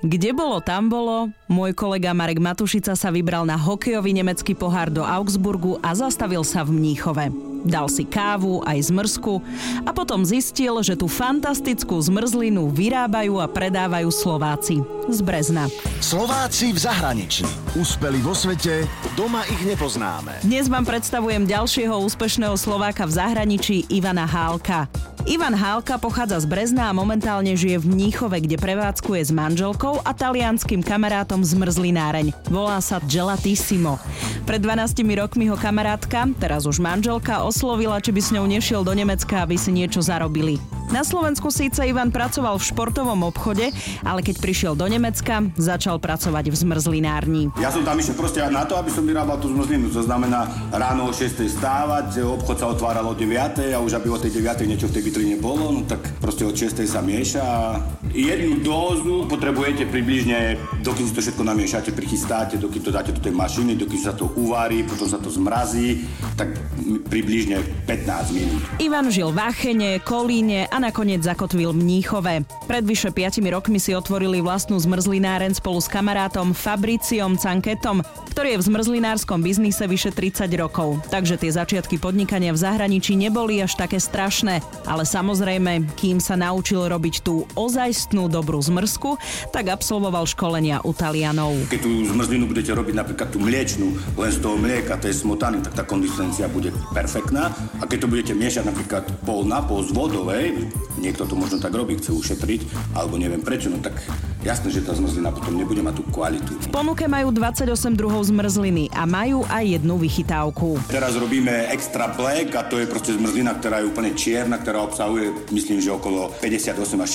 Kde bolo, tam bolo. Môj kolega Marek Matušica sa vybral na hokejový nemecký pohár do Augsburgu a zastavil sa v Mníchove. Dal si kávu aj zmrzku a potom zistil, že tú fantastickú zmrzlinu vyrábajú a predávajú Slováci z Brezna. Slováci v zahraničí. Úspeli vo svete, doma ich nepoznáme. Dnes vám predstavujem ďalšieho úspešného Slováka v zahraničí Ivana Hálka. Ivan Hálka pochádza z Brezna a momentálne žije v Mníchove, kde prevádzkuje s manželkou a talianským kamarátom zmrzlináreň. Volá sa Gelatissimo. Pred 12 rokmi ho kamarátka, teraz už manželka, oslovila, či by s ňou nešiel do Nemecka, aby si niečo zarobili. Na Slovensku síce Ivan pracoval v športovom obchode, ale keď prišiel do Nemecka, začal pracovať v zmrzlinárni. Ja som tam išiel proste na to, aby som vyrábal tú zmrzlinu. To znamená ráno o 6 stávať, obchod sa otváral o 9 a už aby o tej 9 niečo v tej vitrine bolo, no tak proste od 6 sa mieša jednu dózu potrebujete približne, dokým si to všetko namiešate, prichystáte, dokým to dáte do tej mašiny, dokým sa to uvarí, potom sa to zmrazí, tak približne 15 minút. Ivan žil v Achene, Kolíne a nakoniec zakotvil v Mníchove. Pred vyše 5 rokmi si otvorili vlastnú zmrzlináren spolu s kamarátom Fabriciom Canketom, ktorý je v zmrzlinárskom biznise vyše 30 rokov. Takže tie začiatky podnikania v zahraničí neboli až také strašné, ale samozrejme, kým sa naučil robiť tú ozajstnú dobrú zmrzku, tak absolvoval školenia u Talianov. Keď tú zmrzlinu budete robiť napríklad tú mliečnú, len z toho mlieka, tej smotany, tak tá konzistencia bude perfektná. A keď to budete miešať napríklad pol na pol z vodovej, niekto to možno tak robí, chce ušetriť, alebo neviem prečo, no tak jasné, že tá zmrzlina potom nebude mať tú kvalitu. V ponuke majú 28 druhov zmrzliny a majú aj jednu vychytávku. Teraz robíme extra black a to je proste zmrzlina, ktorá je úplne čierna, ktorá obsahuje, myslím, že okolo 58 až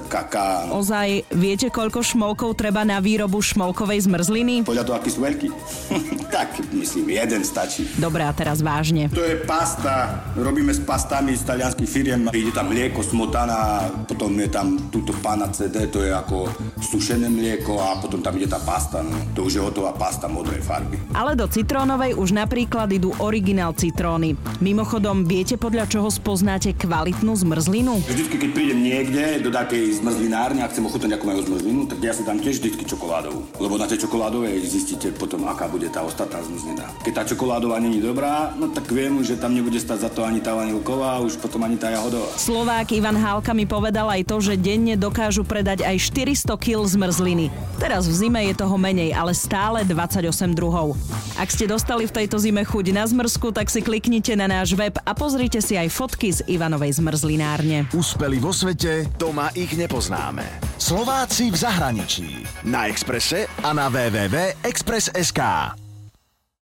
60% kaká. Ozaj, viete, koľko šmolkov treba na výrobu šmolkovej zmrzliny? Podľa toho, aký sú veľký. tak, myslím, jeden stačí. Dobré, a teraz vážne. To je pasta, robíme s pastami z talianských firiem. Ide tam mlieko, smotana, potom je tam túto pána CD, to je ako sušené mlieko a potom tam ide tá pasta. No. To už je hotová pasta modrej farby. Ale do citrónovej už napríklad idú originál citróny. Mimochodom, viete podľa čoho spoznáte kvalitnú zmrzlinu? Vždycky, keď prídem niekde do takej zmrzlinárne a chcem ochutnať nejakú majú zmrzlinu, tak ja si dám tiež vždycky čokoládovú. Lebo na tej čokoládovej zistíte potom, aká bude tá ostatná zmrzlina. Keď tá čokoládová není dobrá, no tak viem, že tam nebude stať za to ani tá vanilková, už potom ani tá jahodová. Slovák Ivan Hálka mi povedal aj to, že denne dokážu predať aj 400 kg zmrzliny. Teraz v zime je toho menej, ale stále 28 druhov. Ak ste dostali v tejto zime chuť na zmrzku, tak si kliknite na náš web a pozrite si aj fotky z Ivanovej zmrzlinárne. Úspeli vo svete, doma ich nepoznáme. Slováci v zahraničí. Na Exprese a na www.express.sk.